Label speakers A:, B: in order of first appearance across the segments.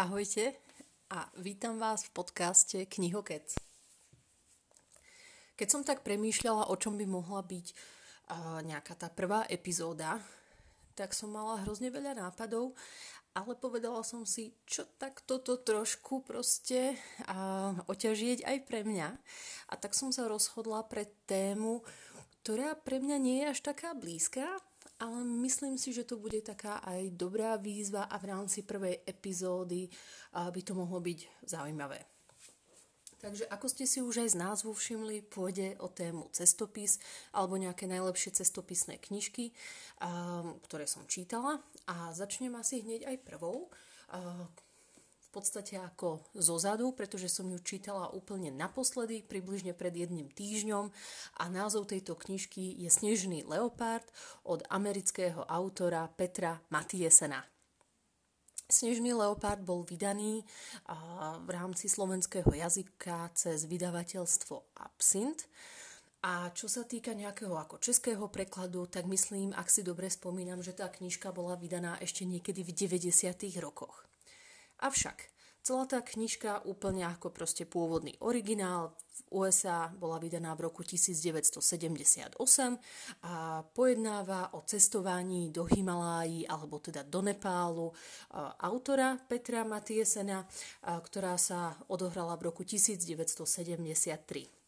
A: Ahojte a vítam vás v podcaste Knihokec. Keď som tak premýšľala, o čom by mohla byť nejaká tá prvá epizóda, tak som mala hrozne veľa nápadov, ale povedala som si, čo tak toto trošku proste uh, oťažieť aj pre mňa. A tak som sa rozhodla pre tému, ktorá pre mňa nie je až taká blízka, ale myslím si, že to bude taká aj dobrá výzva a v rámci prvej epizódy by to mohlo byť zaujímavé. Takže ako ste si už aj z názvu všimli, pôjde o tému cestopis alebo nejaké najlepšie cestopisné knižky, ktoré som čítala. A začnem asi hneď aj prvou, v podstate ako zozadu, pretože som ju čítala úplne naposledy, približne pred jedným týždňom a názov tejto knižky je Snežný leopard od amerického autora Petra Matiesena. Snežný leopard bol vydaný v rámci slovenského jazyka cez vydavateľstvo Absint. A čo sa týka nejakého ako českého prekladu, tak myslím, ak si dobre spomínam, že tá knižka bola vydaná ešte niekedy v 90. rokoch. Avšak celá tá knižka úplne ako proste pôvodný originál v USA bola vydaná v roku 1978 a pojednáva o cestovaní do Himalájí alebo teda do Nepálu autora Petra Matiesena, ktorá sa odohrala v roku 1973.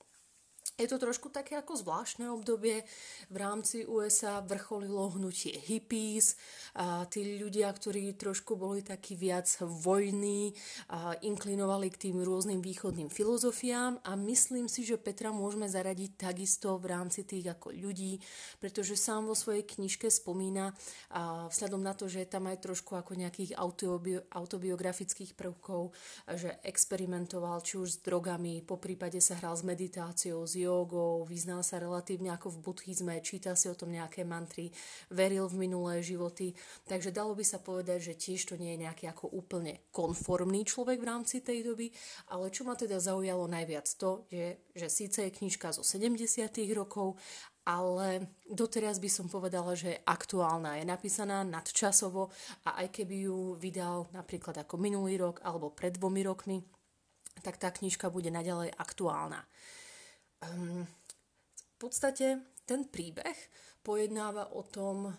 A: Je to trošku také ako zvláštne obdobie. V rámci USA vrcholilo hnutie hippies, a tí ľudia, ktorí trošku boli takí viac voľní, a inklinovali k tým rôznym východným filozofiám a myslím si, že Petra môžeme zaradiť takisto v rámci tých ako ľudí, pretože sám vo svojej knižke spomína a vzhľadom na to, že tam aj trošku ako nejakých autobi- autobiografických prvkov, že experimentoval či už s drogami, po prípade sa hral s meditáciou, s jogou, vyznal sa relatívne ako v buddhizme, čítal si o tom nejaké mantry, veril v minulé životy. Takže dalo by sa povedať, že tiež to nie je nejaký ako úplne konformný človek v rámci tej doby, ale čo ma teda zaujalo najviac to, že, že síce je knižka zo 70. rokov, ale doteraz by som povedala, že je aktuálna, je napísaná nadčasovo a aj keby ju vydal napríklad ako minulý rok alebo pred dvomi rokmi, tak tá knižka bude naďalej aktuálna. Um, v podstate ten príbeh pojednáva o tom, um,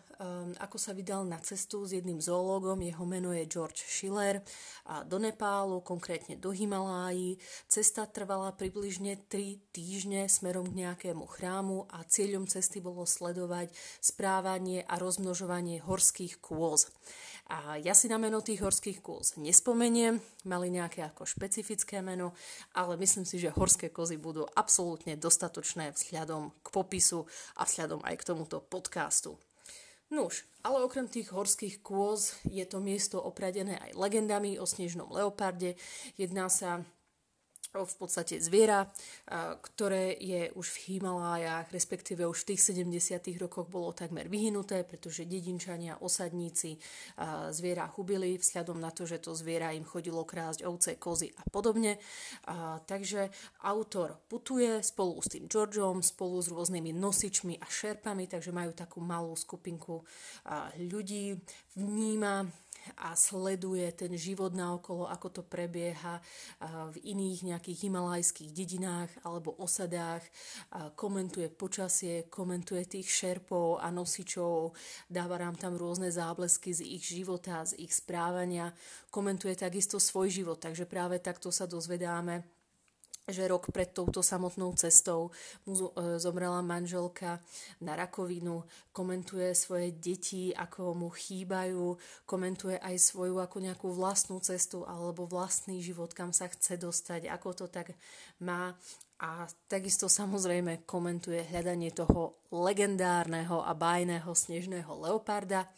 A: ako sa vydal na cestu s jedným zoológom, jeho meno je George Schiller, a do Nepálu, konkrétne do Himalájí. Cesta trvala približne 3 týždne smerom k nejakému chrámu a cieľom cesty bolo sledovať správanie a rozmnožovanie horských kôz. A ja si na meno tých horských kôz nespomeniem, mali nejaké ako špecifické meno, ale myslím si, že horské kozy budú absolútne dostatočné vzhľadom k popisu a vzhľadom aj k tomuto podcastu. Nuž, ale okrem tých horských kôz je to miesto opradené aj legendami o snežnom leoparde. Jedná sa v podstate zviera, ktoré je už v Himalájach, respektíve už v tých 70. rokoch bolo takmer vyhnuté, pretože dedinčania, osadníci zviera hubili vzhľadom na to, že to zviera im chodilo krásť ovce, kozy a podobne. Takže autor putuje spolu s tým Georgeom, spolu s rôznymi nosičmi a šerpami, takže majú takú malú skupinku ľudí, vníma a sleduje ten život naokolo, ako to prebieha v iných nejakých himalajských dedinách alebo osadách, komentuje počasie, komentuje tých šerpov a nosičov, dáva nám tam rôzne záblesky z ich života, z ich správania, komentuje takisto svoj život, takže práve takto sa dozvedáme že rok pred touto samotnou cestou mu e, zomrela manželka na rakovinu, komentuje svoje deti, ako mu chýbajú, komentuje aj svoju ako nejakú vlastnú cestu alebo vlastný život, kam sa chce dostať, ako to tak má a takisto samozrejme komentuje hľadanie toho legendárneho a bájneho snežného leoparda.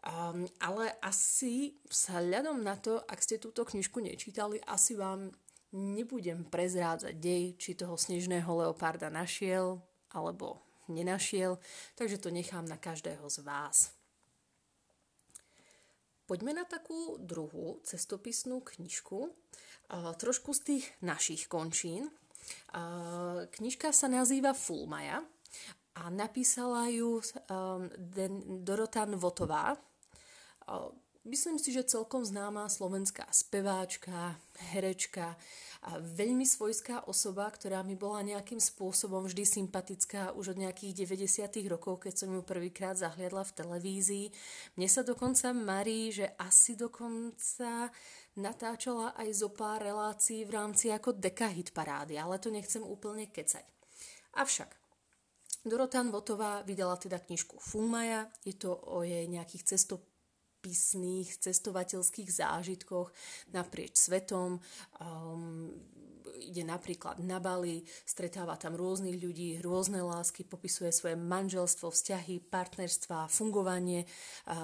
A: Um, ale asi sa hľadom na to, ak ste túto knižku nečítali, asi vám Nebudem prezrádzať dej, či toho snežného leoparda našiel alebo nenašiel, takže to nechám na každého z vás. Poďme na takú druhú cestopisnú knižku, trošku z tých našich končín. Knižka sa nazýva Fulmaja a napísala ju Dorotan Votová. Myslím si, že celkom známa slovenská speváčka, herečka, a veľmi svojská osoba, ktorá mi bola nejakým spôsobom vždy sympatická už od nejakých 90. rokov, keď som ju prvýkrát zahliadla v televízii. Mne sa dokonca marí, že asi dokonca natáčala aj zo pár relácií v rámci ako dekahit parády, ale to nechcem úplne kecať. Avšak, Dorotan Votová vydala teda knižku Fumaja, je to o jej nejakých cestopisných, cestovateľských zážitkoch naprieč svetom. Um, ide napríklad na Bali, stretáva tam rôznych ľudí, rôzne lásky, popisuje svoje manželstvo, vzťahy, partnerstva, fungovanie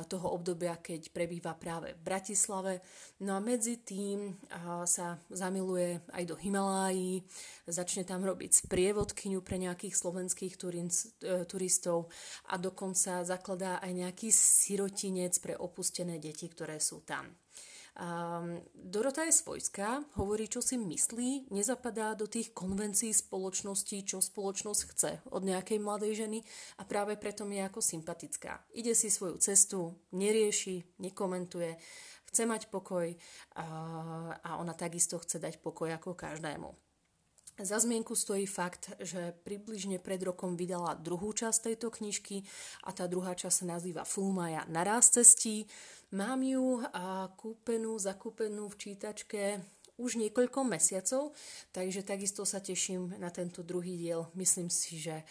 A: toho obdobia, keď prebýva práve v Bratislave. No a medzi tým sa zamiluje aj do Himalájí, začne tam robiť sprievodkyňu pre nejakých slovenských e, turistov a dokonca zakladá aj nejaký sirotinec pre opustené deti, ktoré sú tam. Um, Dorota je svojská, hovorí, čo si myslí, nezapadá do tých konvencií spoločnosti, čo spoločnosť chce od nejakej mladej ženy a práve preto je ako sympatická. Ide si svoju cestu, nerieši, nekomentuje, chce mať pokoj a, a ona takisto chce dať pokoj ako každému. Za zmienku stojí fakt, že približne pred rokom vydala druhú časť tejto knižky a tá druhá časť sa nazýva Fulmaja naraz cestí. Mám ju a kúpenú, zakúpenú v čítačke už niekoľko mesiacov, takže takisto sa teším na tento druhý diel. Myslím si, že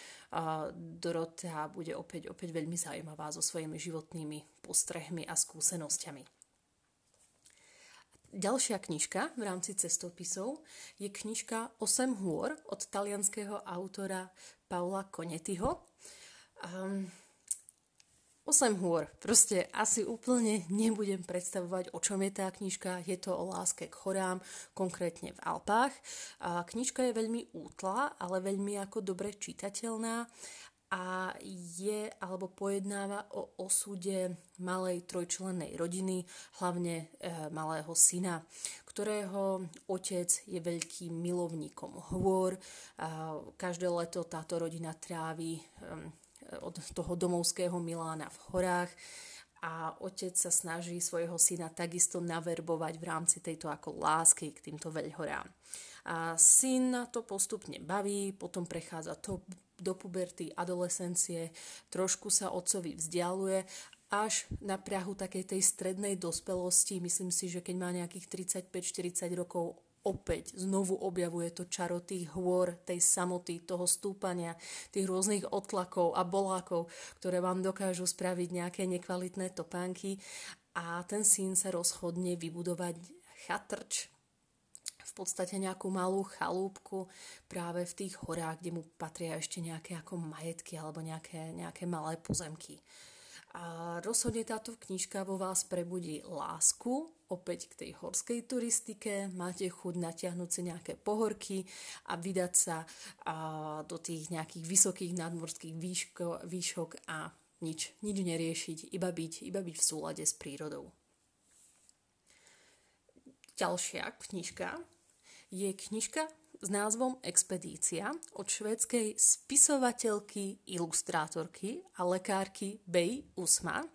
A: Dorota bude opäť, opäť veľmi zaujímavá so svojimi životnými postrehmi a skúsenosťami. Ďalšia knižka v rámci cestopisov je knižka 8 hôr od talianského autora Paula Konetyho. Um, 8 hôr. Proste asi úplne nebudem predstavovať, o čom je tá knižka. Je to o láske k horám, konkrétne v Alpách. A knižka je veľmi útla, ale veľmi ako dobre čitateľná a je alebo pojednáva o osude malej trojčlennej rodiny, hlavne e, malého syna, ktorého otec je veľkým milovníkom hôr. A každé leto táto rodina trávi e, od toho domovského Milána v horách a otec sa snaží svojho syna takisto naverbovať v rámci tejto ako lásky k týmto veľhorám. A syn to postupne baví, potom prechádza to do puberty, adolescencie, trošku sa otcovi vzdialuje až na prahu takej tej strednej dospelosti. Myslím si, že keď má nejakých 35-40 rokov, opäť znovu objavuje to čaro tých hôr, tej samoty, toho stúpania, tých rôznych otlakov a bolákov, ktoré vám dokážu spraviť nejaké nekvalitné topánky. A ten syn sa rozhodne vybudovať chatrč, podstate nejakú malú chalúbku práve v tých horách, kde mu patria ešte nejaké ako majetky alebo nejaké, nejaké malé pozemky. A rozhodne táto knižka vo vás prebudí lásku opäť k tej horskej turistike, máte chuť natiahnuť si nejaké pohorky a vydať sa a, do tých nejakých vysokých nadmorských výško, výšok a nič, nič neriešiť, iba byť, iba byť v súlade s prírodou. Ďalšia knižka je knižka s názvom Expedícia od švédskej spisovateľky, ilustrátorky a lekárky Bey Usma.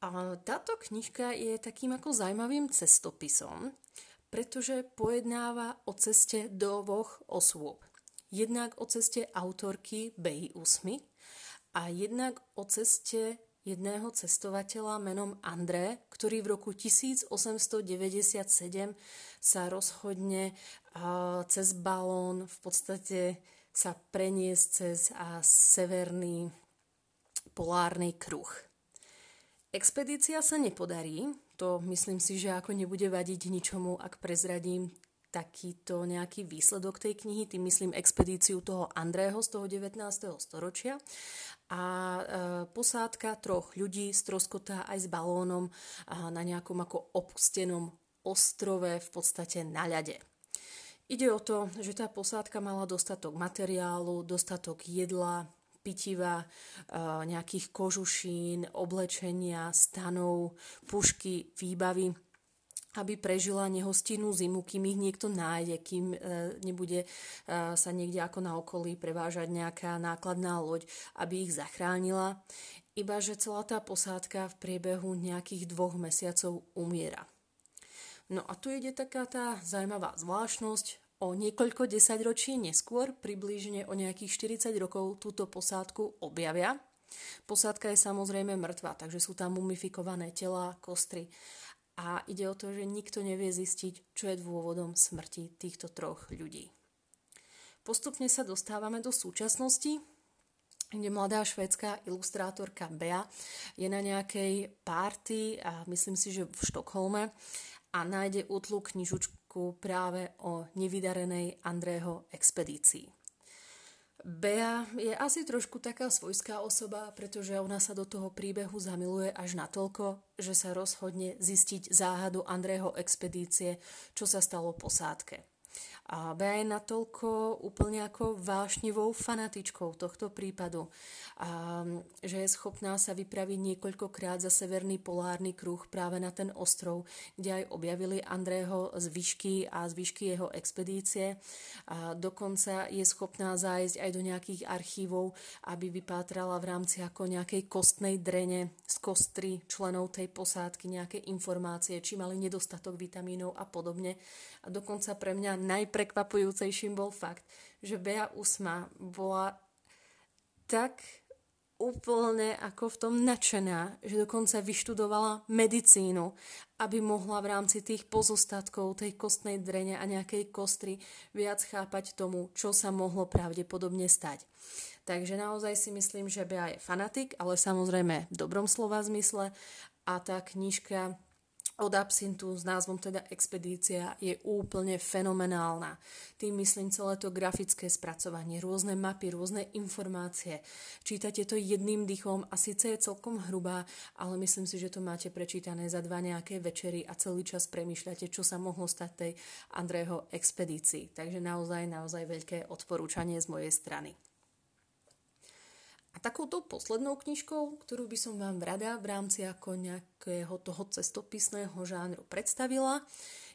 A: A táto knižka je takým ako zaujímavým cestopisom, pretože pojednáva o ceste dvoch osôb. Jednak o ceste autorky Bey Usmy a jednak o ceste jedného cestovateľa menom André, ktorý v roku 1897 sa rozhodne cez balón v podstate sa preniesť cez severný polárny kruh. Expedícia sa nepodarí, to myslím si, že ako nebude vadiť ničomu, ak prezradím takýto nejaký výsledok tej knihy, tým myslím expedíciu toho Andrého z toho 19. storočia a e, posádka troch ľudí stroskotá aj s balónom na nejakom ako opustenom ostrove v podstate na ľade. Ide o to, že tá posádka mala dostatok materiálu, dostatok jedla, pitiva, e, nejakých kožušín, oblečenia, stanov, pušky, výbavy aby prežila nehostinnú zimu, kým ich niekto nájde, kým e, nebude e, sa niekde ako na okolí prevážať nejaká nákladná loď, aby ich zachránila. iba že celá tá posádka v priebehu nejakých dvoch mesiacov umiera. No a tu ide taká tá zaujímavá zvláštnosť. O niekoľko desaťročí neskôr, približne o nejakých 40 rokov, túto posádku objavia. Posádka je samozrejme mŕtva, takže sú tam mumifikované tela, kostry. A ide o to, že nikto nevie zistiť, čo je dôvodom smrti týchto troch ľudí. Postupne sa dostávame do súčasnosti, kde mladá švédská ilustrátorka Bea je na nejakej párty, a myslím si, že v Štokholme, a nájde útlu knižučku práve o nevydarenej Andrého expedícii. Bea je asi trošku taká svojská osoba, pretože ona sa do toho príbehu zamiluje až natoľko, že sa rozhodne zistiť záhadu Andrého expedície, čo sa stalo posádke. A Bea je natoľko úplne ako vášnivou fanatičkou tohto prípadu, a, že je schopná sa vypraviť niekoľkokrát za severný polárny kruh práve na ten ostrov, kde aj objavili Andrého zvyšky a zvyšky jeho expedície. A dokonca je schopná zájsť aj do nejakých archívov, aby vypátrala v rámci ako nejakej kostnej drene kostry členov tej posádky nejaké informácie, či mali nedostatok vitamínov a podobne. A dokonca pre mňa najprekvapujúcejším bol fakt, že Bea Usma bola tak úplne ako v tom nadšená, že dokonca vyštudovala medicínu, aby mohla v rámci tých pozostatkov tej kostnej drene a nejakej kostry viac chápať tomu, čo sa mohlo pravdepodobne stať. Takže naozaj si myslím, že Bea je fanatik, ale samozrejme v dobrom slova zmysle a tá knižka od absintu s názvom teda Expedícia je úplne fenomenálna. Tým myslím celé to grafické spracovanie, rôzne mapy, rôzne informácie. Čítate to jedným dychom a síce je celkom hrubá, ale myslím si, že to máte prečítané za dva nejaké večery a celý čas premýšľate, čo sa mohlo stať tej Andrého expedícii. Takže naozaj, naozaj veľké odporúčanie z mojej strany. A takouto poslednou knižkou, ktorú by som vám rada v rámci ako nejakého toho cestopisného žánru predstavila,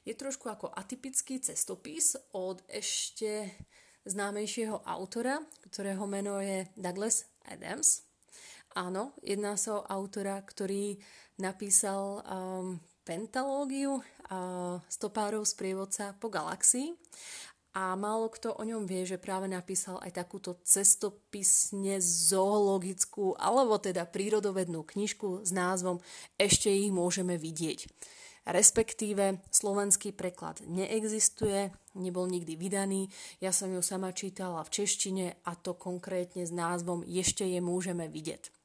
A: je trošku ako atypický cestopis od ešte známejšieho autora, ktorého meno je Douglas Adams. Áno, jedná sa o autora, ktorý napísal um, pentalógiu uh, stopárov sprievodca po galaxii a málo kto o ňom vie, že práve napísal aj takúto cestopisne zoologickú alebo teda prírodovednú knižku s názvom Ešte ich môžeme vidieť. Respektíve slovenský preklad neexistuje, nebol nikdy vydaný, ja som ju sama čítala v češtine a to konkrétne s názvom Ešte je môžeme vidieť.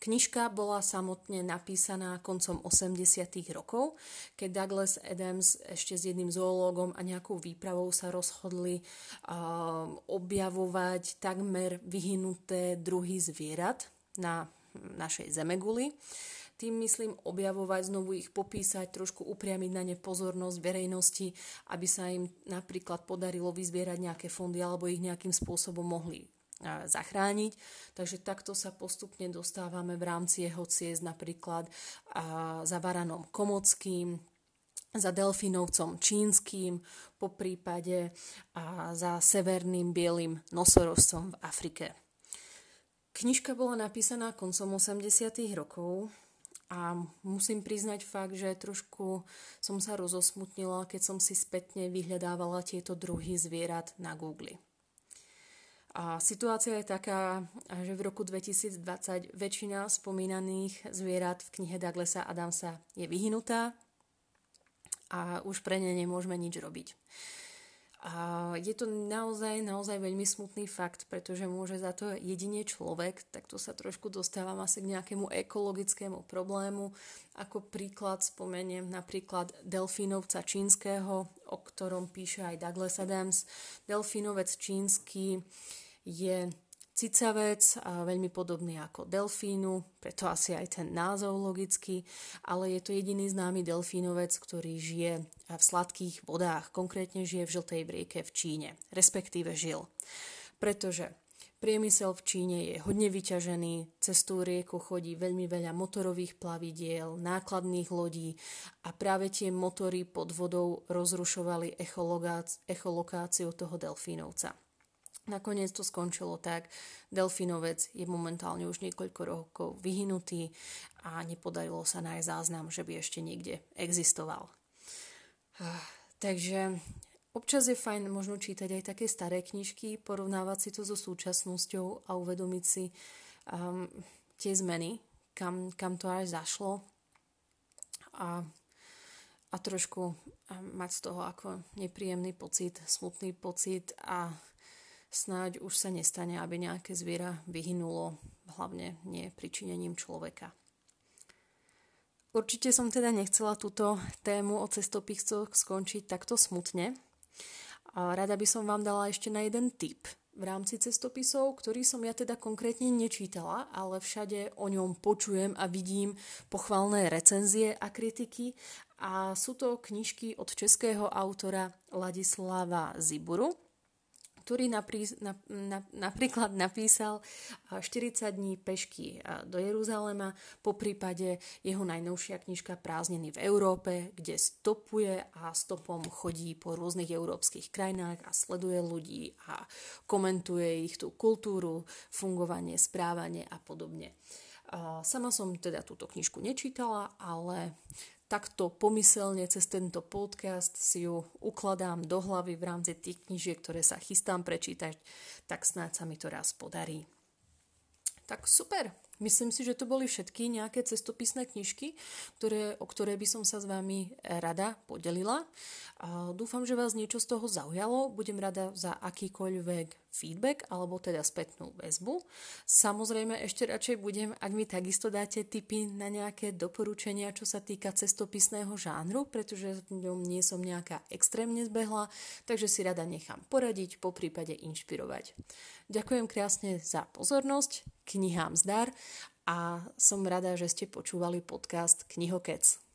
A: Knižka bola samotne napísaná koncom 80. rokov, keď Douglas Adams ešte s jedným zoológom a nejakou výpravou sa rozhodli uh, objavovať takmer vyhnuté druhy zvierat na našej zemeguli. Tým myslím objavovať, znovu ich popísať, trošku upriamiť na ne pozornosť verejnosti, aby sa im napríklad podarilo vyzbierať nejaké fondy alebo ich nejakým spôsobom mohli zachrániť. Takže takto sa postupne dostávame v rámci jeho ciest napríklad za Varanom Komockým, za Delfinovcom čínskym, po prípade a za severným bielým nosorožcom v Afrike. Knižka bola napísaná koncom 80. rokov a musím priznať fakt, že trošku som sa rozosmutnila, keď som si spätne vyhľadávala tieto druhy zvierat na Google. A situácia je taká, že v roku 2020 väčšina spomínaných zvierat v knihe Douglasa Adamsa je vyhnutá a už pre ne nemôžeme nič robiť. A je to naozaj, naozaj veľmi smutný fakt, pretože môže za to jedine človek, tak to sa trošku dostávam asi k nejakému ekologickému problému. Ako príklad spomeniem napríklad delfínovca čínskeho, o ktorom píše aj Douglas Adams. Delfínovec čínsky je cicavec, veľmi podobný ako delfínu, preto asi aj ten názov logicky, ale je to jediný známy delfínovec, ktorý žije v sladkých vodách, konkrétne žije v žltej vrieke v Číne, respektíve žil. Pretože priemysel v Číne je hodne vyťažený, cez tú rieku chodí veľmi veľa motorových plavidiel, nákladných lodí a práve tie motory pod vodou rozrušovali echolokáciu toho delfínovca. Nakoniec to skončilo tak, delfinovec je momentálne už niekoľko rokov vyhnutý a nepodarilo sa nájsť záznam, že by ešte niekde existoval. Takže občas je fajn možno čítať aj také staré knižky, porovnávať si to so súčasnosťou a uvedomiť si um, tie zmeny, kam, kam to až zašlo a, a trošku mať z toho ako nepríjemný pocit, smutný pocit a snáď už sa nestane, aby nejaké zviera vyhynulo, hlavne nie pričinením človeka. Určite som teda nechcela túto tému o cestopiscoch skončiť takto smutne. A rada by som vám dala ešte na jeden tip v rámci cestopisov, ktorý som ja teda konkrétne nečítala, ale všade o ňom počujem a vidím pochvalné recenzie a kritiky. A sú to knižky od českého autora Ladislava Ziburu, ktorý naprí, na, na, napríklad napísal 40 dní pešky do Jeruzalema, po prípade jeho najnovšia knižka Prázdneny v Európe, kde stopuje a stopom chodí po rôznych európskych krajinách a sleduje ľudí a komentuje ich tú kultúru, fungovanie, správanie a podobne. Sama som teda túto knižku nečítala, ale takto pomyselne cez tento podcast si ju ukladám do hlavy v rámci tých knížiek, ktoré sa chystám prečítať, tak snáď sa mi to raz podarí. Tak super, Myslím si, že to boli všetky nejaké cestopisné knižky, ktoré, o ktoré by som sa s vami rada podelila. Dúfam, že vás niečo z toho zaujalo. Budem rada za akýkoľvek feedback alebo teda spätnú väzbu. Samozrejme ešte radšej budem, ak mi takisto dáte tipy na nejaké doporučenia, čo sa týka cestopisného žánru, pretože v ňom nie som nejaká extrémne zbehla, takže si rada nechám poradiť, po prípade inšpirovať. Ďakujem krásne za pozornosť, knihám zdar a som rada, že ste počúvali podcast Knihokec.